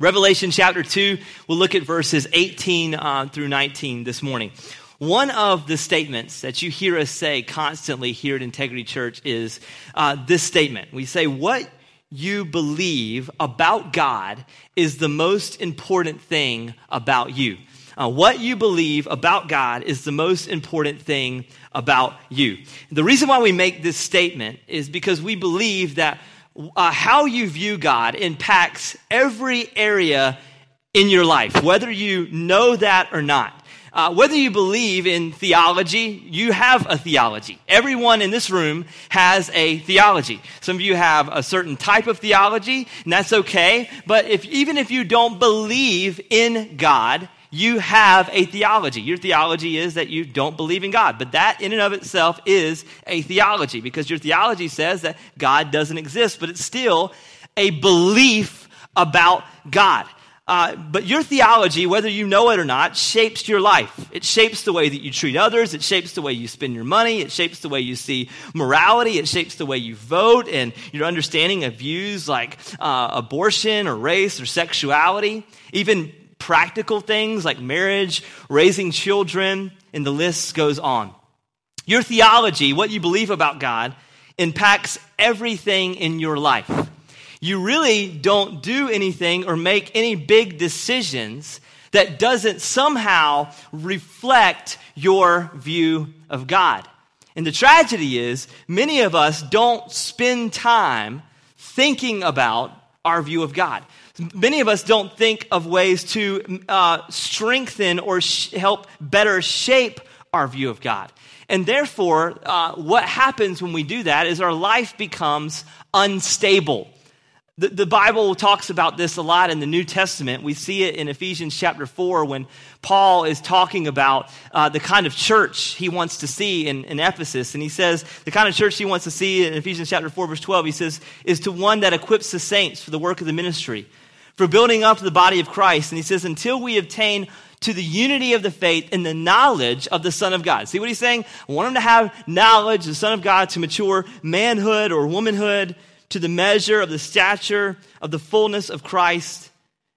Revelation chapter 2, we'll look at verses 18 uh, through 19 this morning. One of the statements that you hear us say constantly here at Integrity Church is uh, this statement. We say, What you believe about God is the most important thing about you. Uh, what you believe about God is the most important thing about you. The reason why we make this statement is because we believe that uh, how you view God impacts every area in your life, whether you know that or not. Uh, whether you believe in theology, you have a theology. Everyone in this room has a theology. Some of you have a certain type of theology, and that's okay. But if, even if you don't believe in God, you have a theology. Your theology is that you don't believe in God. But that, in and of itself, is a theology because your theology says that God doesn't exist, but it's still a belief about God. Uh, but your theology, whether you know it or not, shapes your life. It shapes the way that you treat others. It shapes the way you spend your money. It shapes the way you see morality. It shapes the way you vote and your understanding of views like uh, abortion or race or sexuality. Even practical things like marriage, raising children, and the list goes on. Your theology, what you believe about God, impacts everything in your life. You really don't do anything or make any big decisions that doesn't somehow reflect your view of God. And the tragedy is, many of us don't spend time thinking about our view of God. Many of us don't think of ways to uh, strengthen or sh- help better shape our view of God. And therefore, uh, what happens when we do that is our life becomes unstable. The, the, Bible talks about this a lot in the New Testament. We see it in Ephesians chapter 4 when Paul is talking about uh, the kind of church he wants to see in, in Ephesus. And he says, the kind of church he wants to see in Ephesians chapter 4, verse 12, he says, is to one that equips the saints for the work of the ministry, for building up the body of Christ. And he says, until we obtain to the unity of the faith and the knowledge of the Son of God. See what he's saying? I want him to have knowledge, the Son of God, to mature manhood or womanhood to the measure of the stature of the fullness of Christ.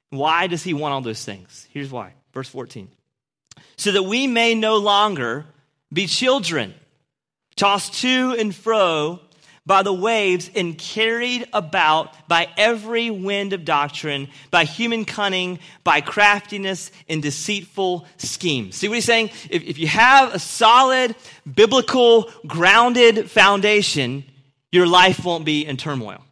Why does he want all those things? Here's why. Verse 14. So that we may no longer be children, tossed to and fro by the waves and carried about by every wind of doctrine, by human cunning, by craftiness and deceitful schemes. See what he's saying? If, if you have a solid, biblical, grounded foundation, your life won't be in turmoil.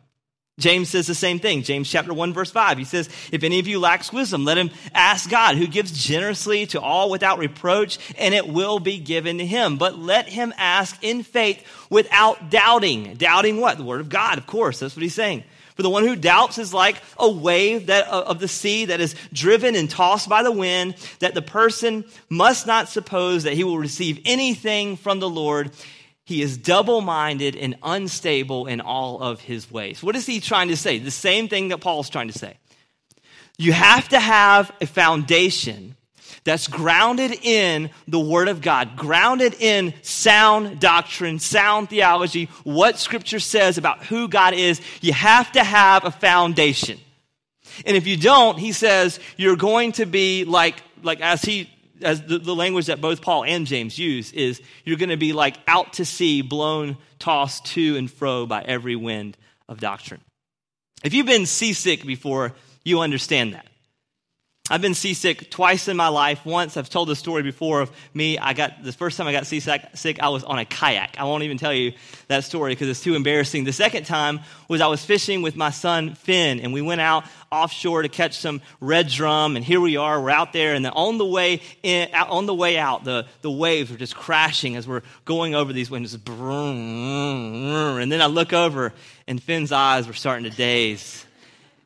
James says the same thing. James chapter 1 verse 5. He says, if any of you lacks wisdom, let him ask God who gives generously to all without reproach and it will be given to him. But let him ask in faith without doubting. Doubting what? The word of God, of course. That's what he's saying. For the one who doubts is like a wave that, of the sea that is driven and tossed by the wind, that the person must not suppose that he will receive anything from the Lord. He is double minded and unstable in all of his ways. What is he trying to say? The same thing that Paul's trying to say. You have to have a foundation that's grounded in the Word of God, grounded in sound doctrine, sound theology, what Scripture says about who God is. You have to have a foundation. And if you don't, he says, you're going to be like, like as he as the, the language that both Paul and James use is you're going to be like out to sea, blown, tossed to and fro by every wind of doctrine. If you've been seasick before, you understand that. I've been seasick twice in my life. Once, I've told the story before of me. I got the first time I got seasick, sick, I was on a kayak. I won't even tell you that story because it's too embarrassing. The second time was I was fishing with my son Finn, and we went out offshore to catch some red drum. And here we are, we're out there, and then on the way in, on the way out, the, the waves are just crashing as we're going over these windows. And then I look over, and Finn's eyes were starting to daze.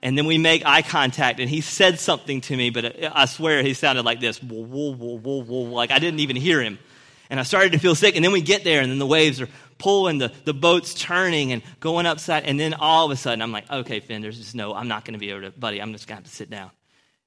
And then we make eye contact, and he said something to me, but I swear he sounded like this like I didn't even hear him. And I started to feel sick, and then we get there, and then the waves are pulling, the, the boat's turning and going upside, and then all of a sudden I'm like, okay, Finn, there's just no, I'm not going to be able to, buddy, I'm just going to have to sit down.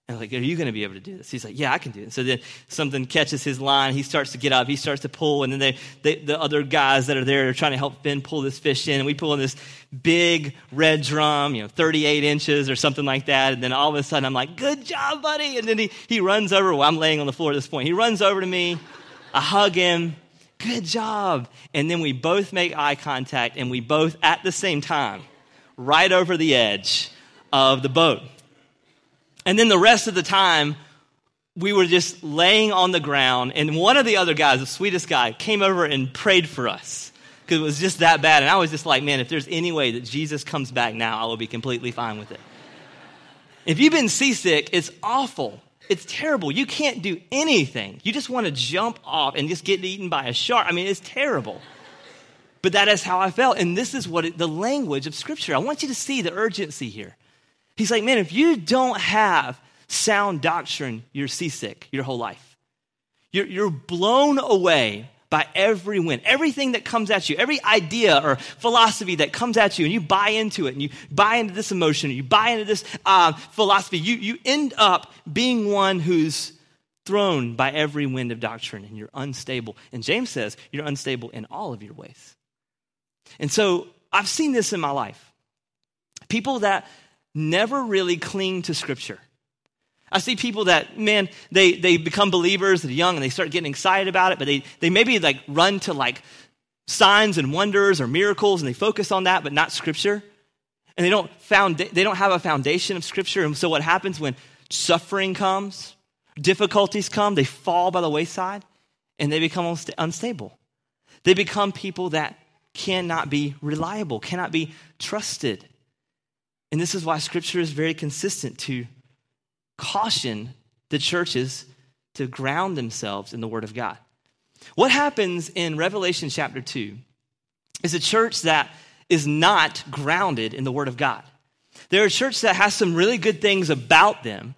And I'm like, are you going to be able to do this? He's like, yeah, I can do it. So then something catches his line. He starts to get up. He starts to pull. And then they, they, the other guys that are there are trying to help Finn pull this fish in. And we pull in this big red drum, you know, 38 inches or something like that. And then all of a sudden I'm like, good job, buddy. And then he, he runs over. Well, I'm laying on the floor at this point. He runs over to me. I hug him. Good job. And then we both make eye contact and we both at the same time, right over the edge of the boat. And then the rest of the time, we were just laying on the ground, and one of the other guys, the sweetest guy, came over and prayed for us because it was just that bad. And I was just like, man, if there's any way that Jesus comes back now, I will be completely fine with it. If you've been seasick, it's awful. It's terrible. You can't do anything. You just want to jump off and just get eaten by a shark. I mean, it's terrible. But that is how I felt. And this is what it, the language of Scripture. I want you to see the urgency here. He's like, man, if you don't have sound doctrine, you're seasick your whole life. You're, you're blown away by every wind, everything that comes at you, every idea or philosophy that comes at you, and you buy into it, and you buy into this emotion, and you buy into this uh, philosophy, you, you end up being one who's thrown by every wind of doctrine, and you're unstable. And James says you're unstable in all of your ways. And so I've seen this in my life. People that never really cling to Scripture. I see people that, man, they, they become believers, they're young, and they start getting excited about it, but they, they maybe like run to like signs and wonders or miracles, and they focus on that, but not Scripture. And they don't, found, they don't have a foundation of Scripture. And so what happens when suffering comes, difficulties come, they fall by the wayside, and they become unstable. They become people that cannot be reliable, cannot be trusted. And this is why scripture is very consistent to caution the churches to ground themselves in the word of God. What happens in Revelation chapter 2 is a church that is not grounded in the word of God. They're a church that has some really good things about them,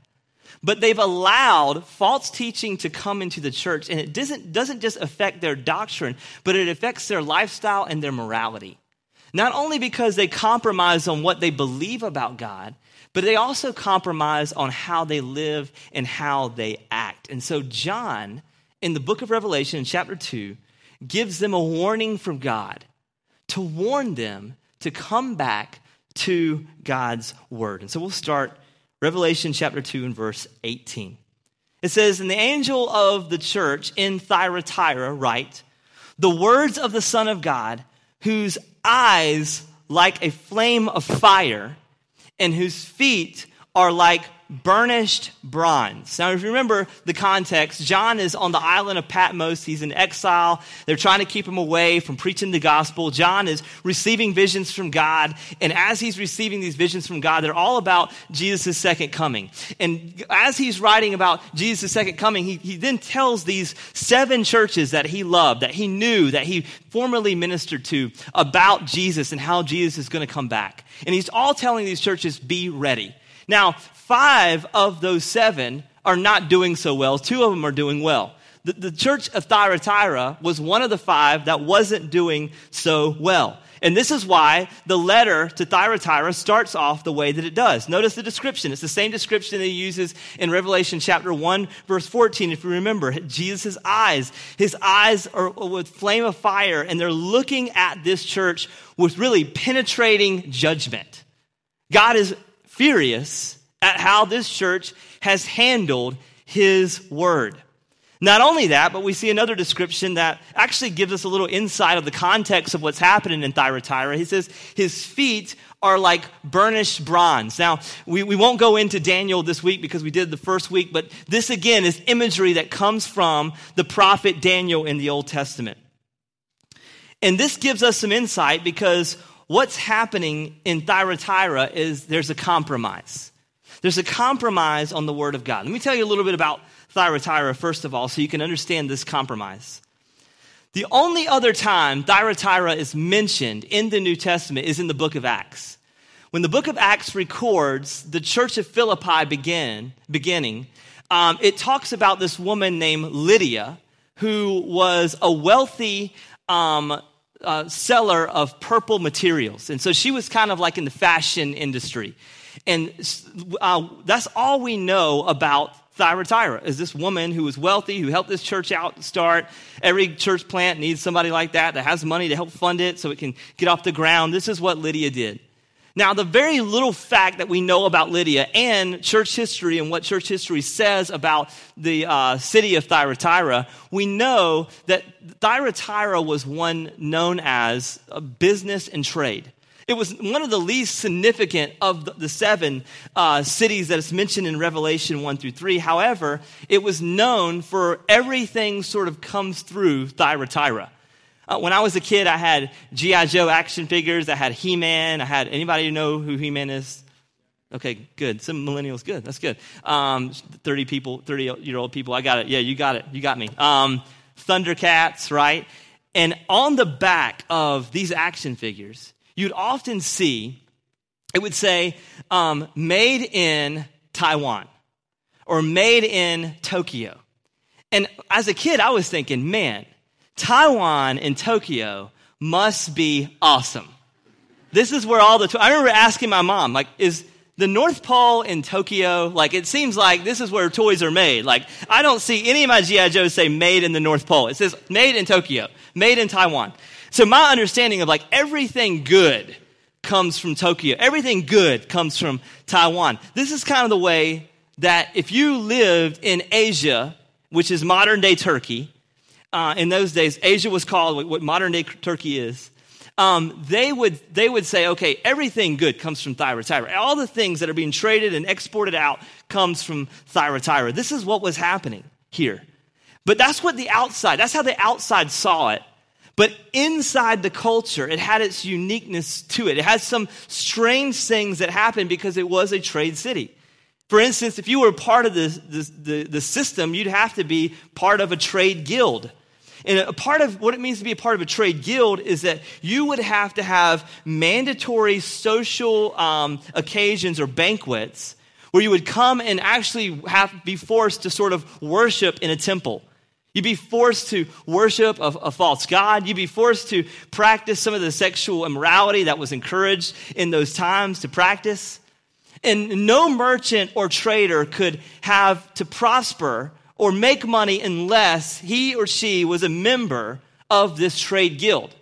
but they've allowed false teaching to come into the church, and it doesn't, doesn't just affect their doctrine, but it affects their lifestyle and their morality. Not only because they compromise on what they believe about God, but they also compromise on how they live and how they act. And so, John, in the book of Revelation, chapter 2, gives them a warning from God to warn them to come back to God's word. And so, we'll start Revelation chapter 2 and verse 18. It says, And the angel of the church in Thyatira write, The words of the Son of God, whose eyes like a flame of fire, and whose feet are like burnished bronze. Now, if you remember the context, John is on the island of Patmos. He's in exile. They're trying to keep him away from preaching the gospel. John is receiving visions from God. And as he's receiving these visions from God, they're all about Jesus' second coming. And as he's writing about Jesus' second coming, he, he then tells these seven churches that he loved, that he knew, that he formerly ministered to about Jesus and how Jesus is going to come back. And he's all telling these churches, be ready. Now, five of those seven are not doing so well, two of them are doing well. The, the church of Thyatira was one of the five that wasn't doing so well. And this is why the letter to Thyatira starts off the way that it does. Notice the description. It's the same description that he uses in Revelation chapter 1, verse 14. If you remember, Jesus' eyes, his eyes are with flame of fire, and they're looking at this church with really penetrating judgment. God is furious at how this church has handled his word. Not only that, but we see another description that actually gives us a little insight of the context of what's happening in Thyatira. He says, His feet are like burnished bronze. Now, we, we won't go into Daniel this week because we did the first week, but this again is imagery that comes from the prophet Daniel in the Old Testament. And this gives us some insight because what's happening in Thyatira is there's a compromise. There's a compromise on the Word of God. Let me tell you a little bit about Thyatira, first of all, so you can understand this compromise. The only other time Thyatira is mentioned in the New Testament is in the book of Acts. When the book of Acts records the church of Philippi begin, beginning, um, it talks about this woman named Lydia who was a wealthy um, uh, seller of purple materials. And so she was kind of like in the fashion industry. And uh, that's all we know about Thyatira is this woman who was wealthy, who helped this church out start. Every church plant needs somebody like that that has money to help fund it so it can get off the ground. This is what Lydia did. Now, the very little fact that we know about Lydia and church history and what church history says about the uh, city of Thyatira, we know that Thyatira was one known as business and trade. It was one of the least significant of the, seven uh, cities that is mentioned in Revelation 1 through 3. However, it was known for everything sort of comes through Thyatira. Uh, when I was a kid, I had G.I. Joe action figures. I had He Man. I had anybody know who He Man is? Okay, good. Some millennials, good. That's good. Um, 30 people, 30 year old people. I got it. Yeah, you got it. You got me. Um, Thundercats, right? And on the back of these action figures, you'd often see, it would say, um, made in Taiwan or made in Tokyo. And as a kid, I was thinking, man, Taiwan and Tokyo must be awesome. This is where all the, I remember asking my mom, like, is the North Pole in Tokyo, like, it seems like this is where toys are made. Like, I don't see any of my G.I. Joes say made in the North Pole. It says made in Tokyo, made in Taiwan. So my understanding of like everything good comes from Tokyo. Everything good comes from Taiwan. This is kind of the way that if you lived in Asia, which is modern day Turkey, uh, in those days, Asia was called what modern day Turkey is. Um, they, would, they would say, okay, everything good comes from Thyatira. All the things that are being traded and exported out comes from Thyatira. This is what was happening here. But that's what the outside, that's how the outside saw it. But inside the culture, it had its uniqueness to it. It had some strange things that happened because it was a trade city. For instance, if you were part of the, the, the, system, you'd have to be part of a trade guild. And a part of what it means to be a part of a trade guild is that you would have to have mandatory social um, occasions or banquets where you would come and actually have be forced to sort of worship in a temple. You'd be forced to worship a, a, false God. You'd be forced to practice some of the sexual immorality that was encouraged in those times to practice. And no merchant or trader could have to prosper or make money unless he or she was a member of this trade guild.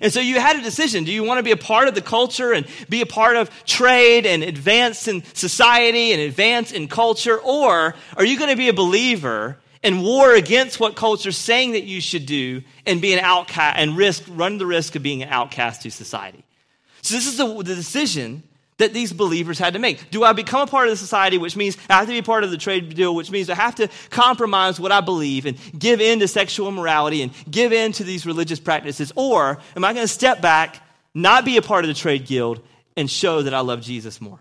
And so you had a decision. Do you want to be a part of the culture and be a part of trade and advance in society and advance in culture? Or are you going to be a believer and war against what culture is saying that you should do and be an outcast and risk, run the risk of being an outcast to society? So this is the, the decision that these believers had to make. Do I become a part of the society, which means I have to be part of the trade deal, which means I have to compromise what I believe and give in to sexual immorality and give in to these religious practices? Or am I going to step back, not be a part of the trade guild, and show that I love Jesus more?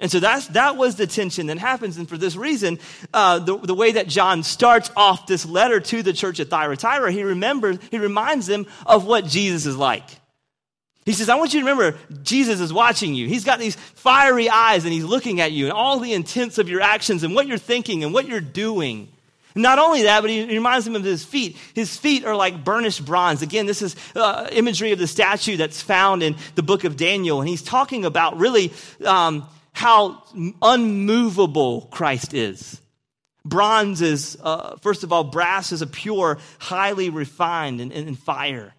And so that's, that was the tension that happens. And for this reason, uh, the, the way that John starts off this letter to the church at Thyatira, he remembers, he reminds them of what Jesus is like. He says, I want you to remember Jesus is watching you. He's got these fiery eyes and he's looking at you and all the intents of your actions and what you're thinking and what you're doing. Not only that, but he reminds him of his feet. His feet are like burnished bronze. Again, this is uh, imagery of the statue that's found in the book of Daniel. And he's talking about really um, how unmovable Christ is. Bronze is, uh, first of all, brass is a pure, highly refined and, and fire.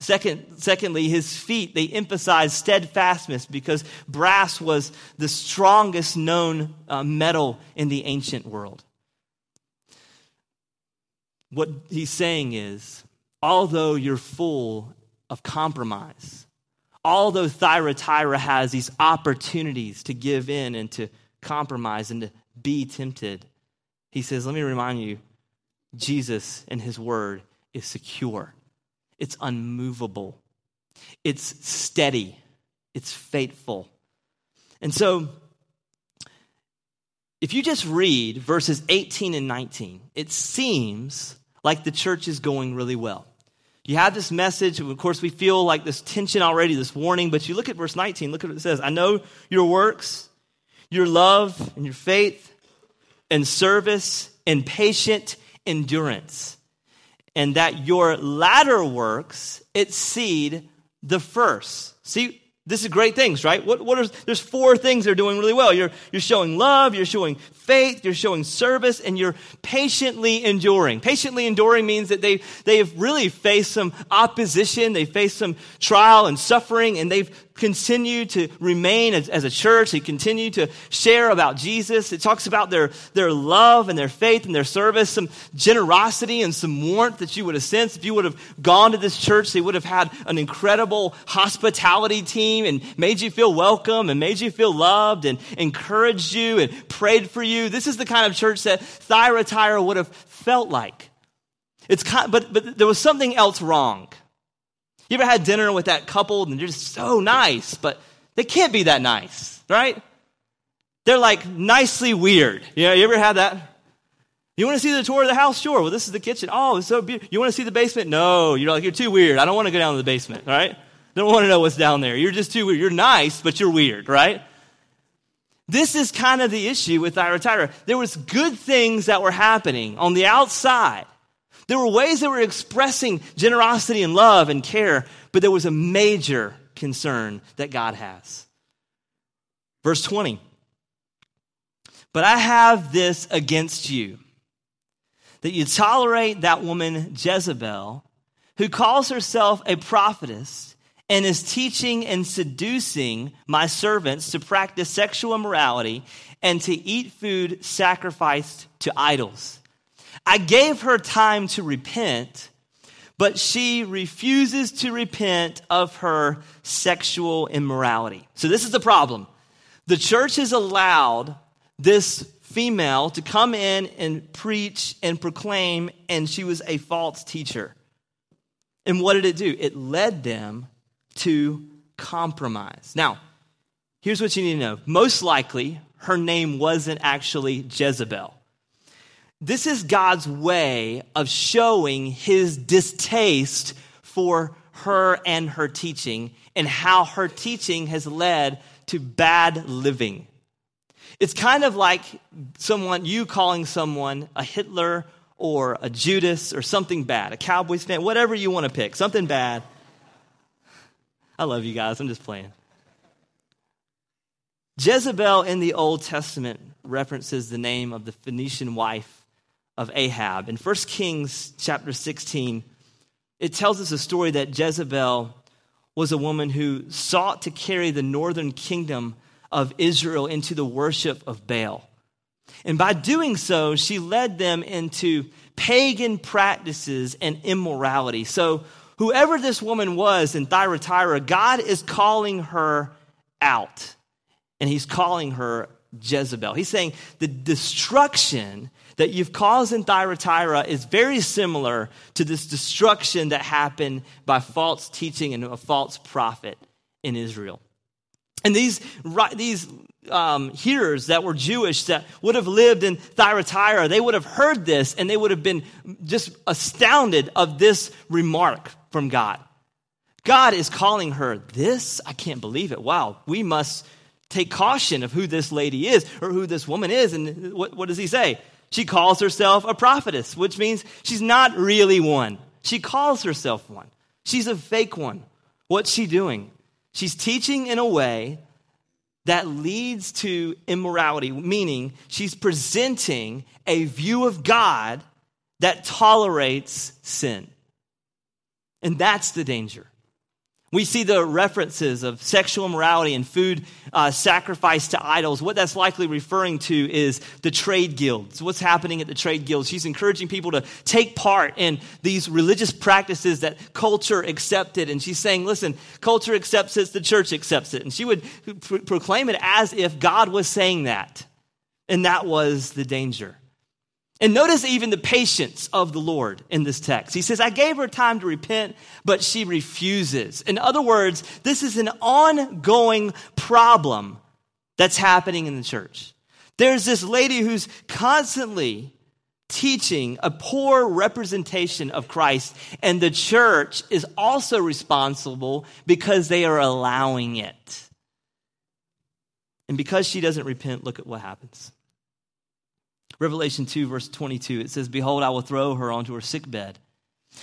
Second, secondly, his feet, they emphasize steadfastness because brass was the strongest known uh, metal in the ancient world. What he's saying is, although you're full of compromise, although Thyatira has these opportunities to give in and to compromise and to be tempted, he says, let me remind you, Jesus and his word is secure. It's unmovable. It's steady. It's faithful. And so, if you just read verses 18 and 19, it seems like the church is going really well. You have this message, of course, we feel like this tension already, this warning, but you look at verse 19, look at what it says. I know your works, your love, and your faith, and service, and patient endurance and that your latter works exceed the first. See, This is great things, right? What, what are, there's four things they're doing really well. You're, you're showing love, you're showing faith, you're showing service, and you're patiently enduring. Patiently enduring means that they, they have really faced some opposition, they faced some trial and suffering, and they've continued to remain as, as a church. They continue to share about Jesus. It talks about their, their love and their faith and their service, some generosity and some warmth that you would have sensed. If you would have gone to this church, they would have had an incredible hospitality team and made you feel welcome and made you feel loved and encouraged you and prayed for you you. This is the kind of church that Thyatira would have felt like. It's kind, but, but there was something else wrong. You ever had dinner with that couple and they're just so nice, but they can't be that nice, right? They're like nicely weird. Yeah, you ever had that? You want to see the tour of the house? Sure. Well, this is the kitchen. Oh, it's so beautiful. You want to see the basement? No. You're like, you're too weird. I don't want to go down to the basement, right? Don't want to know what's down there. You're just too weird. You're nice, but you're weird, right? This is kind of the issue with Thyatira. There was good things that were happening on the outside. There were ways that were expressing generosity and love and care, but there was a major concern that God has. Verse 20. But I have this against you that you tolerate that woman Jezebel, who calls herself a prophetess and is teaching and seducing my servants to practice sexual immorality and to eat food sacrificed to idols. I gave her time to repent, but she refuses to repent of her sexual immorality. So, this is the problem. The church has allowed this female to come in and preach and proclaim, and she was a false teacher. And what did it do? It led them to compromise. Now, here's what you need to know. Most likely, her name wasn't actually Jezebel. This is God's way of showing his distaste for her and her teaching and how her teaching has led to bad living. It's kind of like someone, you calling someone a Hitler or a Judas or something bad, a Cowboys fan, whatever you want to pick, something bad. I love you guys. I'm just playing. Jezebel in the Old Testament references the name of the Phoenician wife of Ahab. In 1 Kings chapter 16, it tells us a story that Jezebel was a woman who sought to carry the northern kingdom of Israel into the worship of Baal. And by doing so, she led them into pagan practices and immorality. So, whoever this woman was in Thyatira, God is calling her out. And he's calling her Jezebel. He's saying the destruction that you've caused in Thyatira is very similar to this destruction that happened by false teaching and a false prophet in Israel. And these, these um, hearers that were Jewish that would have lived in Thyatira, they would have heard this and they would have been just astounded of this remark from God. God is calling her this. I can't believe it. Wow, we must take caution of who this lady is or who this woman is. And what, what does he say? She calls herself a prophetess, which means she's not really one. She calls herself one. She's a fake one. What's she doing? She's teaching in a way that leads to immorality, meaning she's presenting a view of God that tolerates sin. And that's the danger. We see the references of sexual immorality and food uh, sacrifice to idols. What that's likely referring to is the trade guilds. What's happening at the trade guilds? She's encouraging people to take part in these religious practices that culture accepted. And she's saying, listen, culture accepts it, the church accepts it. And she would pr- proclaim it as if God was saying that. And that was the danger. And notice even the patience of the Lord in this text. He says, I gave her time to repent, but she refuses. In other words, this is an ongoing problem that's happening in the church. There's this lady who's constantly teaching a poor representation of Christ, and the church is also responsible because they are allowing it. And because she doesn't repent, look at what happens. Revelation 2, verse 22, it says, Behold, I will throw her onto her sick bed,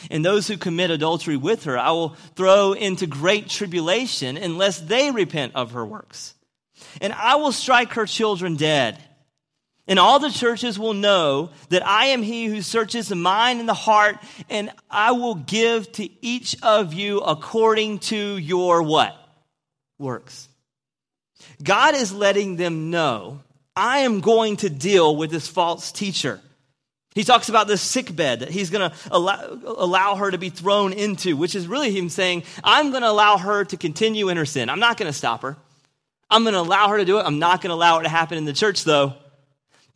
And those who commit adultery with her, I will throw into great tribulation unless they repent of her works. And I will strike her children dead. And all the churches will know that I am he who searches the mind and the heart, and I will give to each of you according to your what? Works. God is letting them know I am going to deal with this false teacher. He talks about this sick bed that he's going to allow, allow, her to be thrown into, which is really him saying, I'm going to allow her to continue in her sin. I'm not going to stop her. I'm going to allow her to do it. I'm not going to allow it to happen in the church, though.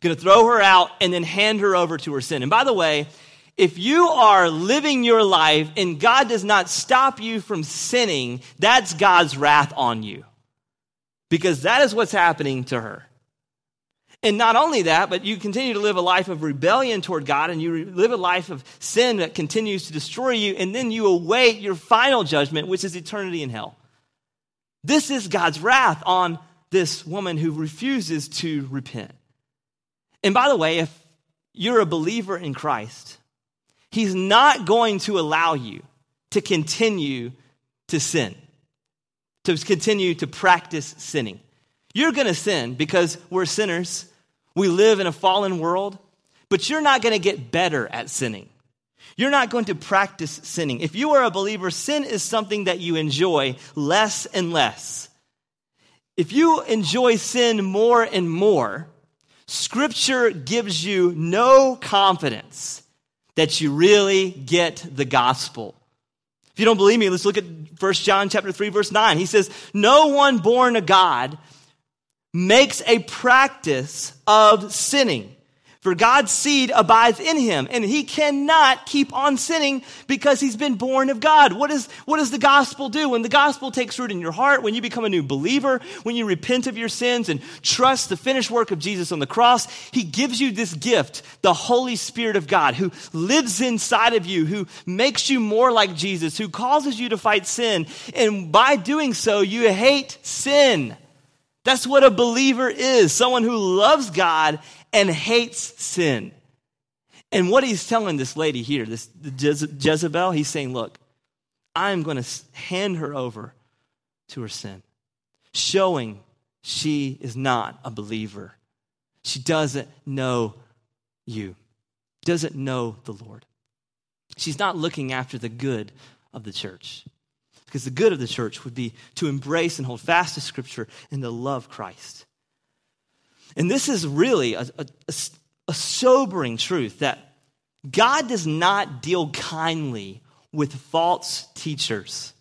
Going to throw her out and then hand her over to her sin. And by the way, if you are living your life and God does not stop you from sinning, that's God's wrath on you. Because that is what's happening to her. And not only that, but you continue to live a life of rebellion toward God and you live a life of sin that continues to destroy you, and then you await your final judgment, which is eternity in hell. This is God's wrath on this woman who refuses to repent. And by the way, if you're a believer in Christ, He's not going to allow you to continue to sin, to continue to practice sinning. You're going to sin because we're sinners. We live in a fallen world, but you're not going to get better at sinning. You're not going to practice sinning. If you are a believer, sin is something that you enjoy less and less. If you enjoy sin more and more, Scripture gives you no confidence that you really get the gospel. If you don't believe me, let's look at 1 John chapter 3 verse 9. He says, "No one born of God makes a practice of sinning. For God's seed abides in him, and he cannot keep on sinning because he's been born of God. What, is, what does the gospel do? When the gospel takes root in your heart, when you become a new believer, when you repent of your sins and trust the finished work of Jesus on the cross, he gives you this gift, the Holy Spirit of God, who lives inside of you, who makes you more like Jesus, who causes you to fight sin. And by doing so, you hate sin. That's what a believer is someone who loves God and hates sin. And what he's telling this lady here, this Jezebel, he's saying, Look, I'm going to hand her over to her sin, showing she is not a believer. She doesn't know you, doesn't know the Lord. She's not looking after the good of the church. Because the good of the church would be to embrace and hold fast to Scripture and to love Christ. And this is really a, a, a sobering truth that God does not deal kindly with false teachers.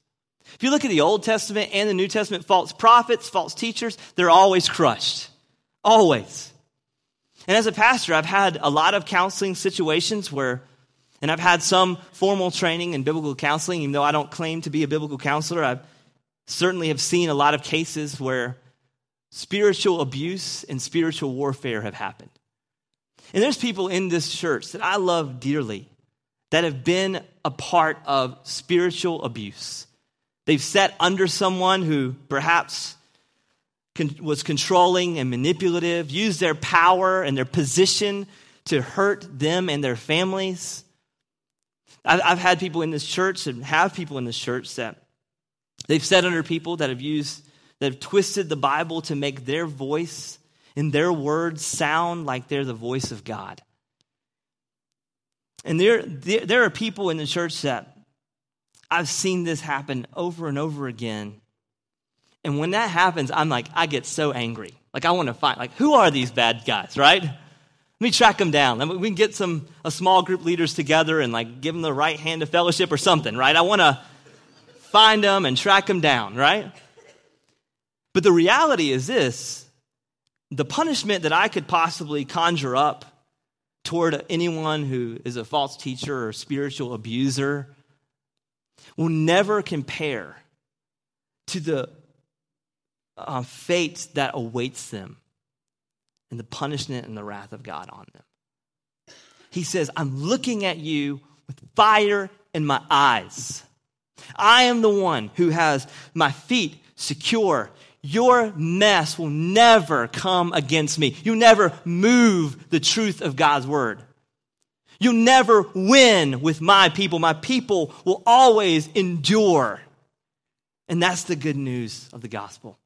If you look at the Old Testament and the New Testament, false prophets, false teachers, they're always crushed. Always. And as a pastor, I've had a lot of counseling situations where and I've had some formal training in biblical counseling, even though I don't claim to be a biblical counselor. I certainly have seen a lot of cases where spiritual abuse and spiritual warfare have happened. And there's people in this church that I love dearly that have been a part of spiritual abuse. They've sat under someone who perhaps was controlling and manipulative, used their power and their position to hurt them and their families. I've had people in this church and have people in this church that they've sat under people that have used, that have twisted the Bible to make their voice and their words sound like they're the voice of God. And there, there, there are people in the church that I've seen this happen over and over again. And when that happens, I'm like, I get so angry. Like, I want to find, like, who are these bad guys, right? Let me track them down. We can get some a small group leaders together and like give them the right hand of fellowship or something, right? I want to find them and track them down, right? But the reality is this the punishment that I could possibly conjure up toward anyone who is a false teacher or spiritual abuser will never compare to the uh, fate that awaits them and the punishment and the wrath of God on them. He says, I'm looking at you with fire in my eyes. I am the one who has my feet secure. Your mess will never come against me. You never move the truth of God's word. You'll never win with my people. My people will always endure. And that's the good news of the gospel.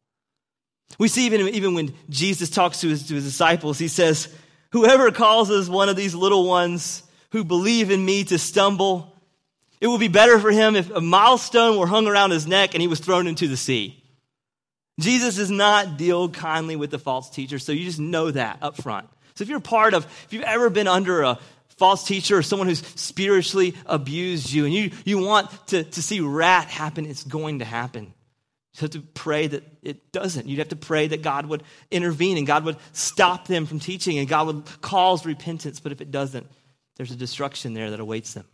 We see even, even when Jesus talks to his, to his disciples, he says, Whoever causes one of these little ones who believe in me to stumble, it would be better for him if a milestone were hung around his neck and he was thrown into the sea. Jesus does not deal kindly with the false teacher, so you just know that up front. So if you're part of, if you've ever been under a false teacher or someone who's spiritually abused you and you, you want to, to see wrath happen, it's going to happen. You have to pray that it doesn't. You'd have to pray that God would intervene and God would stop them from teaching and God would cause repentance. But if it doesn't, there's a destruction there that awaits them.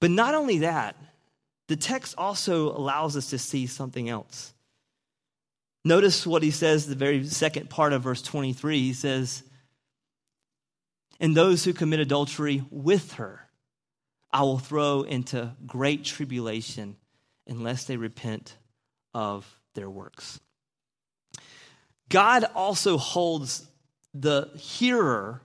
But not only that, the text also allows us to see something else. Notice what he says, the very second part of verse 23. He says, And those who commit adultery with her, I will throw into great tribulation unless they repent of their works. God also holds the hearer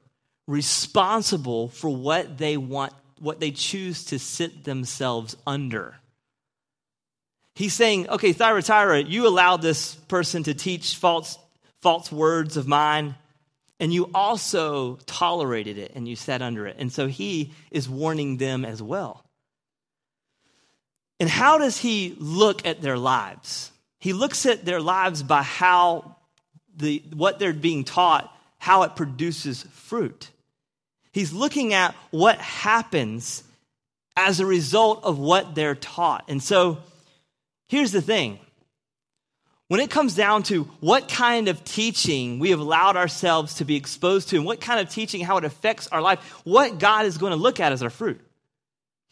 responsible for what they want, what they choose to sit themselves under. He's saying, okay, Thyatira, you allowed this person to teach false, false words of mine, and you also tolerated it and you sat under it. And so he is warning them as well. And how does he look at their lives? He looks at their lives by how the, what they're being taught, how it produces fruit. He's looking at what happens as a result of what they're taught. And so here's the thing when it comes down to what kind of teaching we have allowed ourselves to be exposed to and what kind of teaching, how it affects our life, what God is going to look at as our fruit.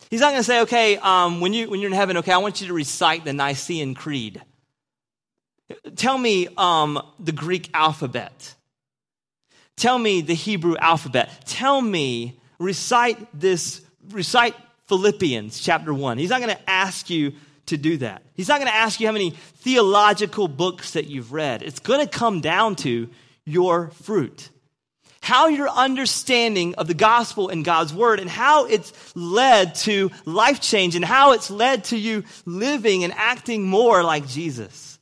He's not going to say, okay, um, when, you, when you're in heaven, okay, I want you to recite the Nicene Creed. Tell me um, the Greek alphabet. Tell me the Hebrew alphabet. Tell me, recite this, recite Philippians chapter 1. He's not going to ask you to do that. He's not going to ask you how many theological books that you've read. It's going to come down to your fruit how your understanding of the gospel and God's word and how it's led to life change and how it's led to you living and acting more like Jesus.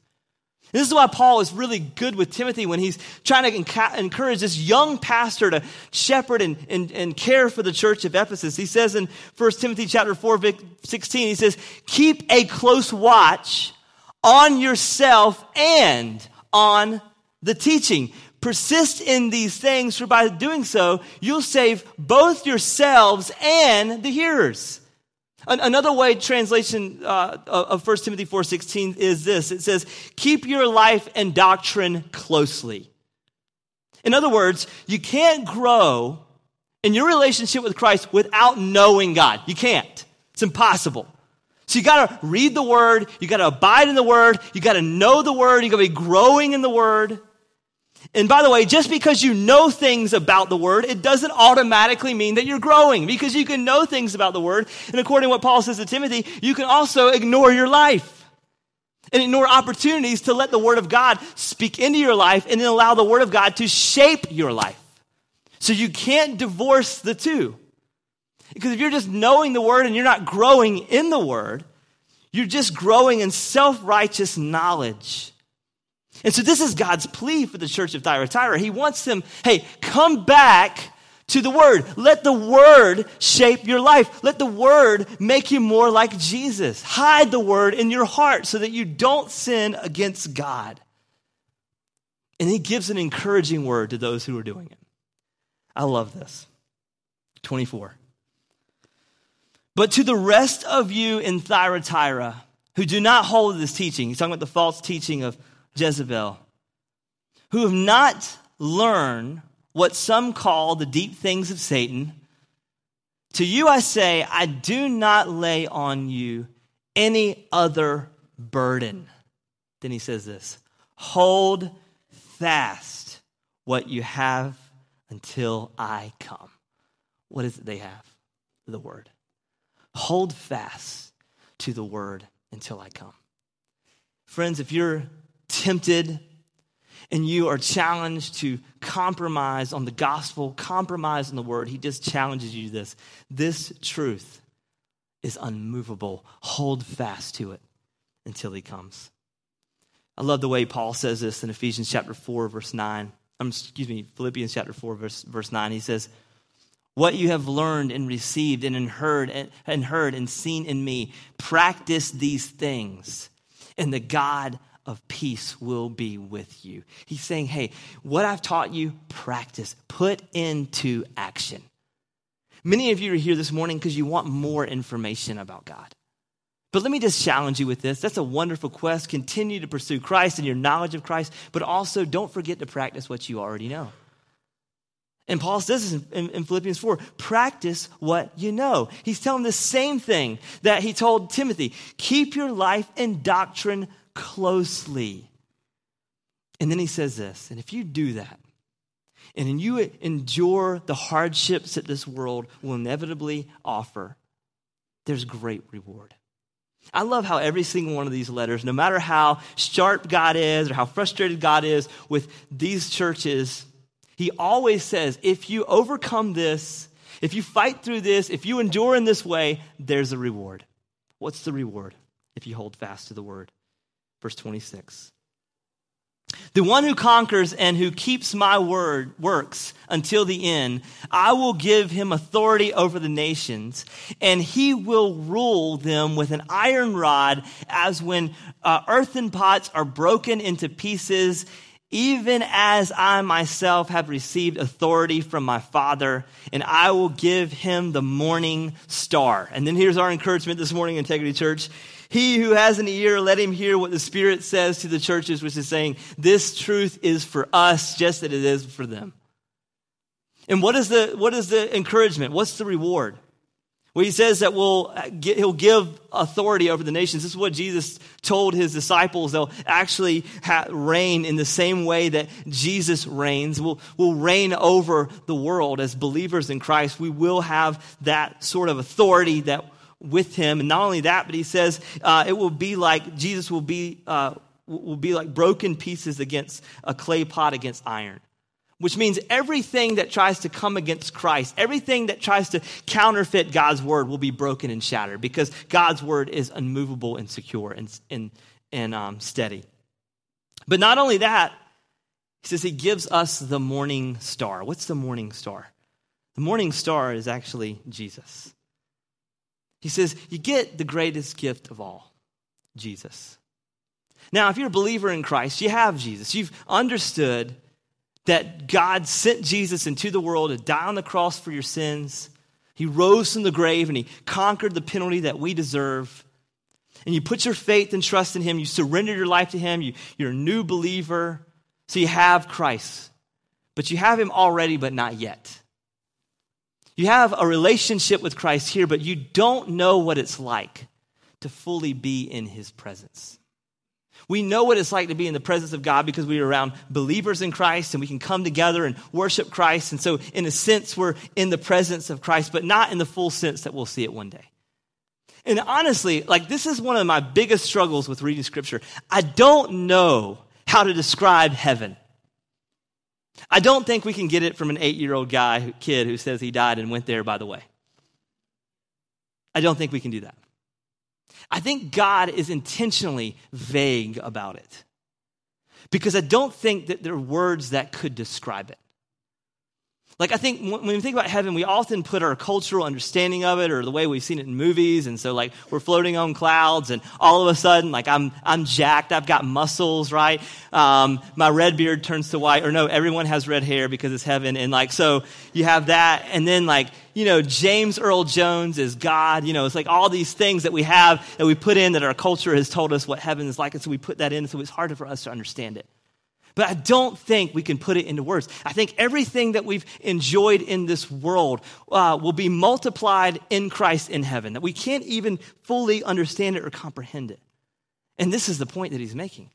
This is why Paul is really good with Timothy when he's trying to encourage this young pastor to shepherd and, and, and care for the church of Ephesus. He says in 1 Timothy chapter 4, 16, he says, keep a close watch on yourself and on the teaching. Persist in these things, for by doing so, you'll save both yourselves and the hearers. Another way translation uh, of 1 Timothy 4.16 is this. It says, keep your life and doctrine closely. In other words, you can't grow in your relationship with Christ without knowing God. You can't. It's impossible. So you gotta read the word, you gotta abide in the word, you gotta know the word, you gotta be growing in the word. And by the way, just because you know things about the word, it doesn't automatically mean that you're growing because you can know things about the word. And according to what Paul says to Timothy, you can also ignore your life and ignore opportunities to let the word of God speak into your life and then allow the word of God to shape your life. So you can't divorce the two. Because if you're just knowing the word and you're not growing in the word, you're just growing in self righteous knowledge and so this is God's plea for the church of Thyatira. He wants them, hey, come back to the Word. Let the Word shape your life. Let the Word make you more like Jesus. Hide the Word in your heart so that you don't sin against God. And He gives an encouraging word to those who are doing it. I love this. 24. But to the rest of you in Thyatira who do not hold this teaching, he's talking about the false teaching of Jezebel, who have not learned what some call the deep things of Satan. To you I say, I do not lay on you any other burden. Then he says this hold fast what you have until I come. What is it they have? The word. Hold fast to the word until I come. Friends, if you're tempted, and you are challenged to compromise on the gospel, compromise on the word, he just challenges you this. This truth is unmovable. Hold fast to it until he comes. I love the way Paul says this in Ephesians chapter 4, verse 9. Um, excuse me, Philippians chapter 4, verse, verse 9. He says, What you have learned and received and heard and, and heard and seen in me, practice these things, and the God of peace will be with you. He's saying, Hey, what I've taught you, practice, put into action. Many of you are here this morning because you want more information about God. But let me just challenge you with this. That's a wonderful quest. Continue to pursue Christ and your knowledge of Christ, but also don't forget to practice what you already know. And Paul says this in, in, Philippians 4 practice what you know. He's telling the same thing that he told Timothy keep your life and doctrine closely. And then he says this, and if you do that, and you endure the hardships that this world will inevitably offer, there's great reward. I love how every single one of these letters, no matter how sharp God is or how frustrated God is with these churches, he always says, if you overcome this, if you fight through this, if you endure in this way, there's a reward. What's the reward if you hold fast to the word? Verse 26. The one who conquers and who keeps my word works until the end. I will give him authority over the nations, and he will rule them with an iron rod, as when uh, earthen pots are broken into pieces, even as I myself have received authority from my Father, and I will give him the morning star. And then here's our encouragement this morning, Integrity Church. He who has an ear, let him hear what the Spirit says to the churches, which is saying, this truth is for us just as it is for them. And what is the, what is the encouragement? What's the reward? Well, he says that we'll uh, get, he'll give authority over the nations. This is what Jesus told his disciples. They'll actually ha- reign in the same way that Jesus reigns. We'll, we'll reign over the world as believers in Christ. We will have that sort of authority that with him. And not only that, but he says uh, it will be like Jesus will be, uh, will be like broken pieces against a clay pot against iron. Which means everything that tries to come against Christ, everything that tries to counterfeit God's word will be broken and shattered because God's word is unmovable and secure and, and, and um, steady. But not only that, he says he gives us the morning star. What's the morning star? The morning star is actually Jesus. He says, You get the greatest gift of all Jesus. Now, if you're a believer in Christ, you have Jesus. You've understood that God sent Jesus into the world to die on the cross for your sins. He rose from the grave and he conquered the penalty that we deserve. And you put your faith and trust in him. You surrender your life to him. You, you're a new believer. So you have Christ. But you have him already, but not yet. You have a relationship with Christ here, but you don't know what it's like to fully be in his presence. We know what it's like to be in the presence of God because we are around believers in Christ and we can come together and worship Christ. And so, in a sense, we're in the presence of Christ, but not in the full sense that we'll see it one day. And honestly, like this is one of my biggest struggles with reading scripture. I don't know how to describe heaven. I don't think we can get it from an eight year old guy, kid who says he died and went there, by the way. I don't think we can do that. I think God is intentionally vague about it because I don't think that there are words that could describe it. Like, I think when we think about heaven, we often put our cultural understanding of it or the way we've seen it in movies. And so, like, we're floating on clouds, and all of a sudden, like, I'm, I'm jacked. I've got muscles, right? Um, my red beard turns to white. Or, no, everyone has red hair because it's heaven. And, like, so you have that. And then, like, you know, James Earl Jones is God. You know, it's like all these things that we have that we put in that our culture has told us what heaven is like. And so we put that in. So it's harder for us to understand it. But I don't think we can put it into words. I think everything that we've enjoyed in this world uh, will be multiplied in Christ in heaven, that we can't even fully understand it or comprehend it. And this is the point that he's making.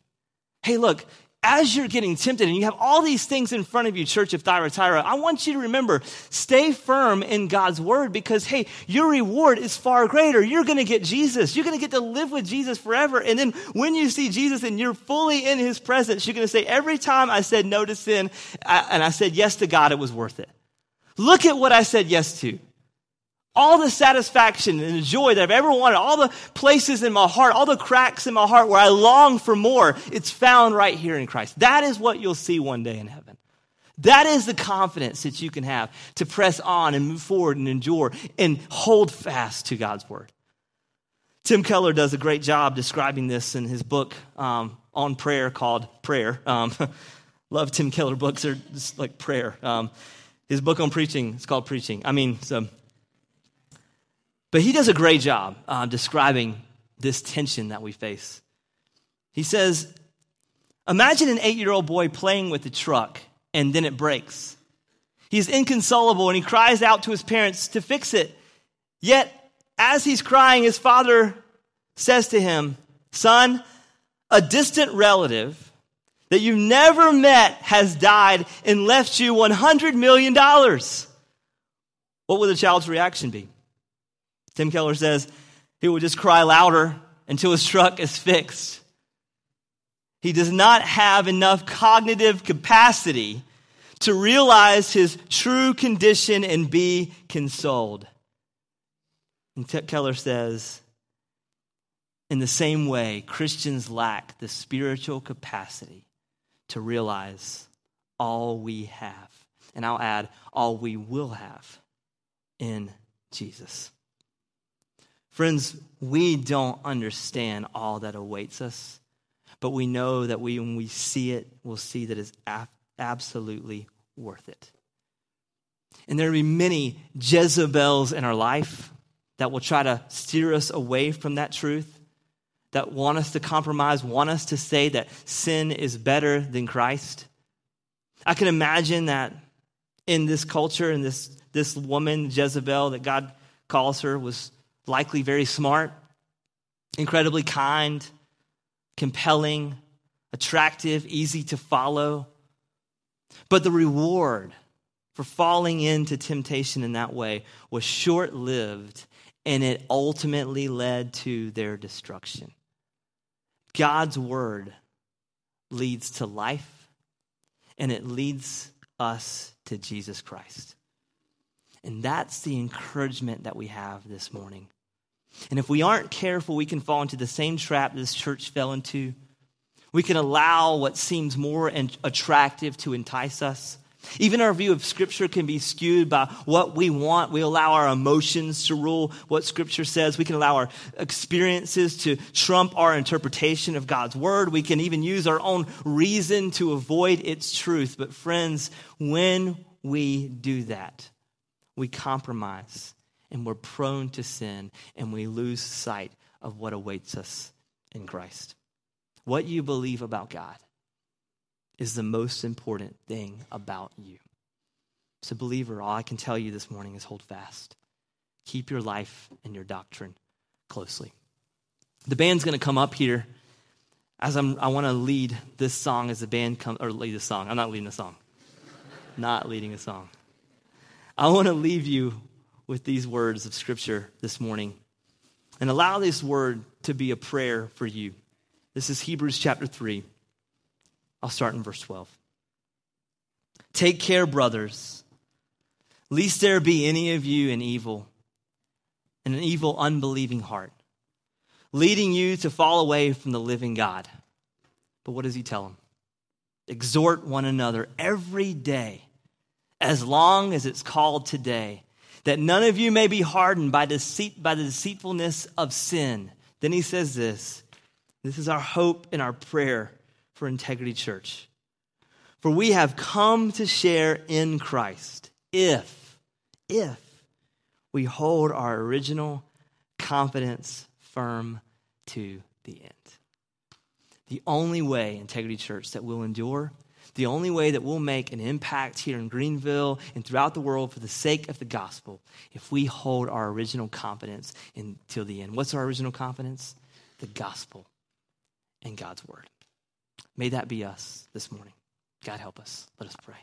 Hey, look, as you're getting tempted and you have all these things in front of you, Church of Thyatira, I want you to remember stay firm in God's word because, hey, your reward is far greater. You're going to get Jesus. You're going to get to live with Jesus forever. And then when you see Jesus and you're fully in his presence, you're going to say, every time I said no to sin uh, and I said yes to God, it was worth it. Look at what I said yes to. All the satisfaction and the joy that I've ever wanted, all the places in my heart, all the cracks in my heart where I long for more, it's found right here in Christ. That is what you'll see one day in heaven. That is the confidence that you can have to press on and move forward and endure and hold fast to God's word. Tim Keller does a great job describing this in his book um, on prayer called Prayer. Um, love Tim Keller books, they're just like prayer. Um, his book on preaching is called Preaching. I mean, so but he does a great job uh, describing this tension that we face. He says, Imagine an eight year old boy playing with a truck and then it breaks. He's inconsolable and he cries out to his parents to fix it. Yet, as he's crying, his father says to him, Son, a distant relative that you've never met has died and left you $100 million. What would the child's reaction be? Tim Keller says he will just cry louder until his truck is fixed. He does not have enough cognitive capacity to realize his true condition and be consoled. And Keller says, in the same way, Christians lack the spiritual capacity to realize all we have. And I'll add, all we will have in Jesus. Friends, we don't understand all that awaits us, but we know that we, when we see it, we'll see that it's absolutely worth it. And there will be many Jezebels in our life that will try to steer us away from that truth, that want us to compromise, want us to say that sin is better than Christ. I can imagine that in this culture, in this, this woman, Jezebel, that God calls her, was likely very smart, incredibly kind, compelling, attractive, easy to follow. But the reward for falling into temptation in that way was short lived and it ultimately led to their destruction. God's word leads to life and it leads us to Jesus Christ. And that's the encouragement that we have this morning. And if we aren't careful, we can fall into the same trap this church fell into. We can allow what seems more attractive to entice us. Even our view of Scripture can be skewed by what we want. We allow our emotions to rule what Scripture says. We can allow our experiences to trump our interpretation of God's Word. We can even use our own reason to avoid its truth. But, friends, when we do that, we compromise and we're prone to sin and we lose sight of what awaits us in Christ. What you believe about God is the most important thing about you. So, believer, all I can tell you this morning is hold fast. Keep your life and your doctrine closely. The band's going to come up here as I'm, I want to lead this song as the band comes, or lead the song. I'm not leading the song. not leading a song. I want to leave you with these words of Scripture this morning and allow this word to be a prayer for you. This is Hebrews chapter 3. I'll start in verse 12. Take care, brothers, lest there be any of you in evil, an evil, unbelieving heart, leading you to fall away from the living God. But what does he tell them? Exhort one another every day, as long as it's called today that none of you may be hardened by, deceit, by the deceitfulness of sin. Then he says this this is our hope and our prayer for Integrity Church. For we have come to share in Christ if, if we hold our original confidence firm to the end. The only way, Integrity Church, that will endure the only way that we'll make an impact here in Greenville and throughout the world for the sake of the gospel if we hold our original confidence until the end. What's our original confidence? The gospel and God's word. May that be us this morning. God help us. Let us pray.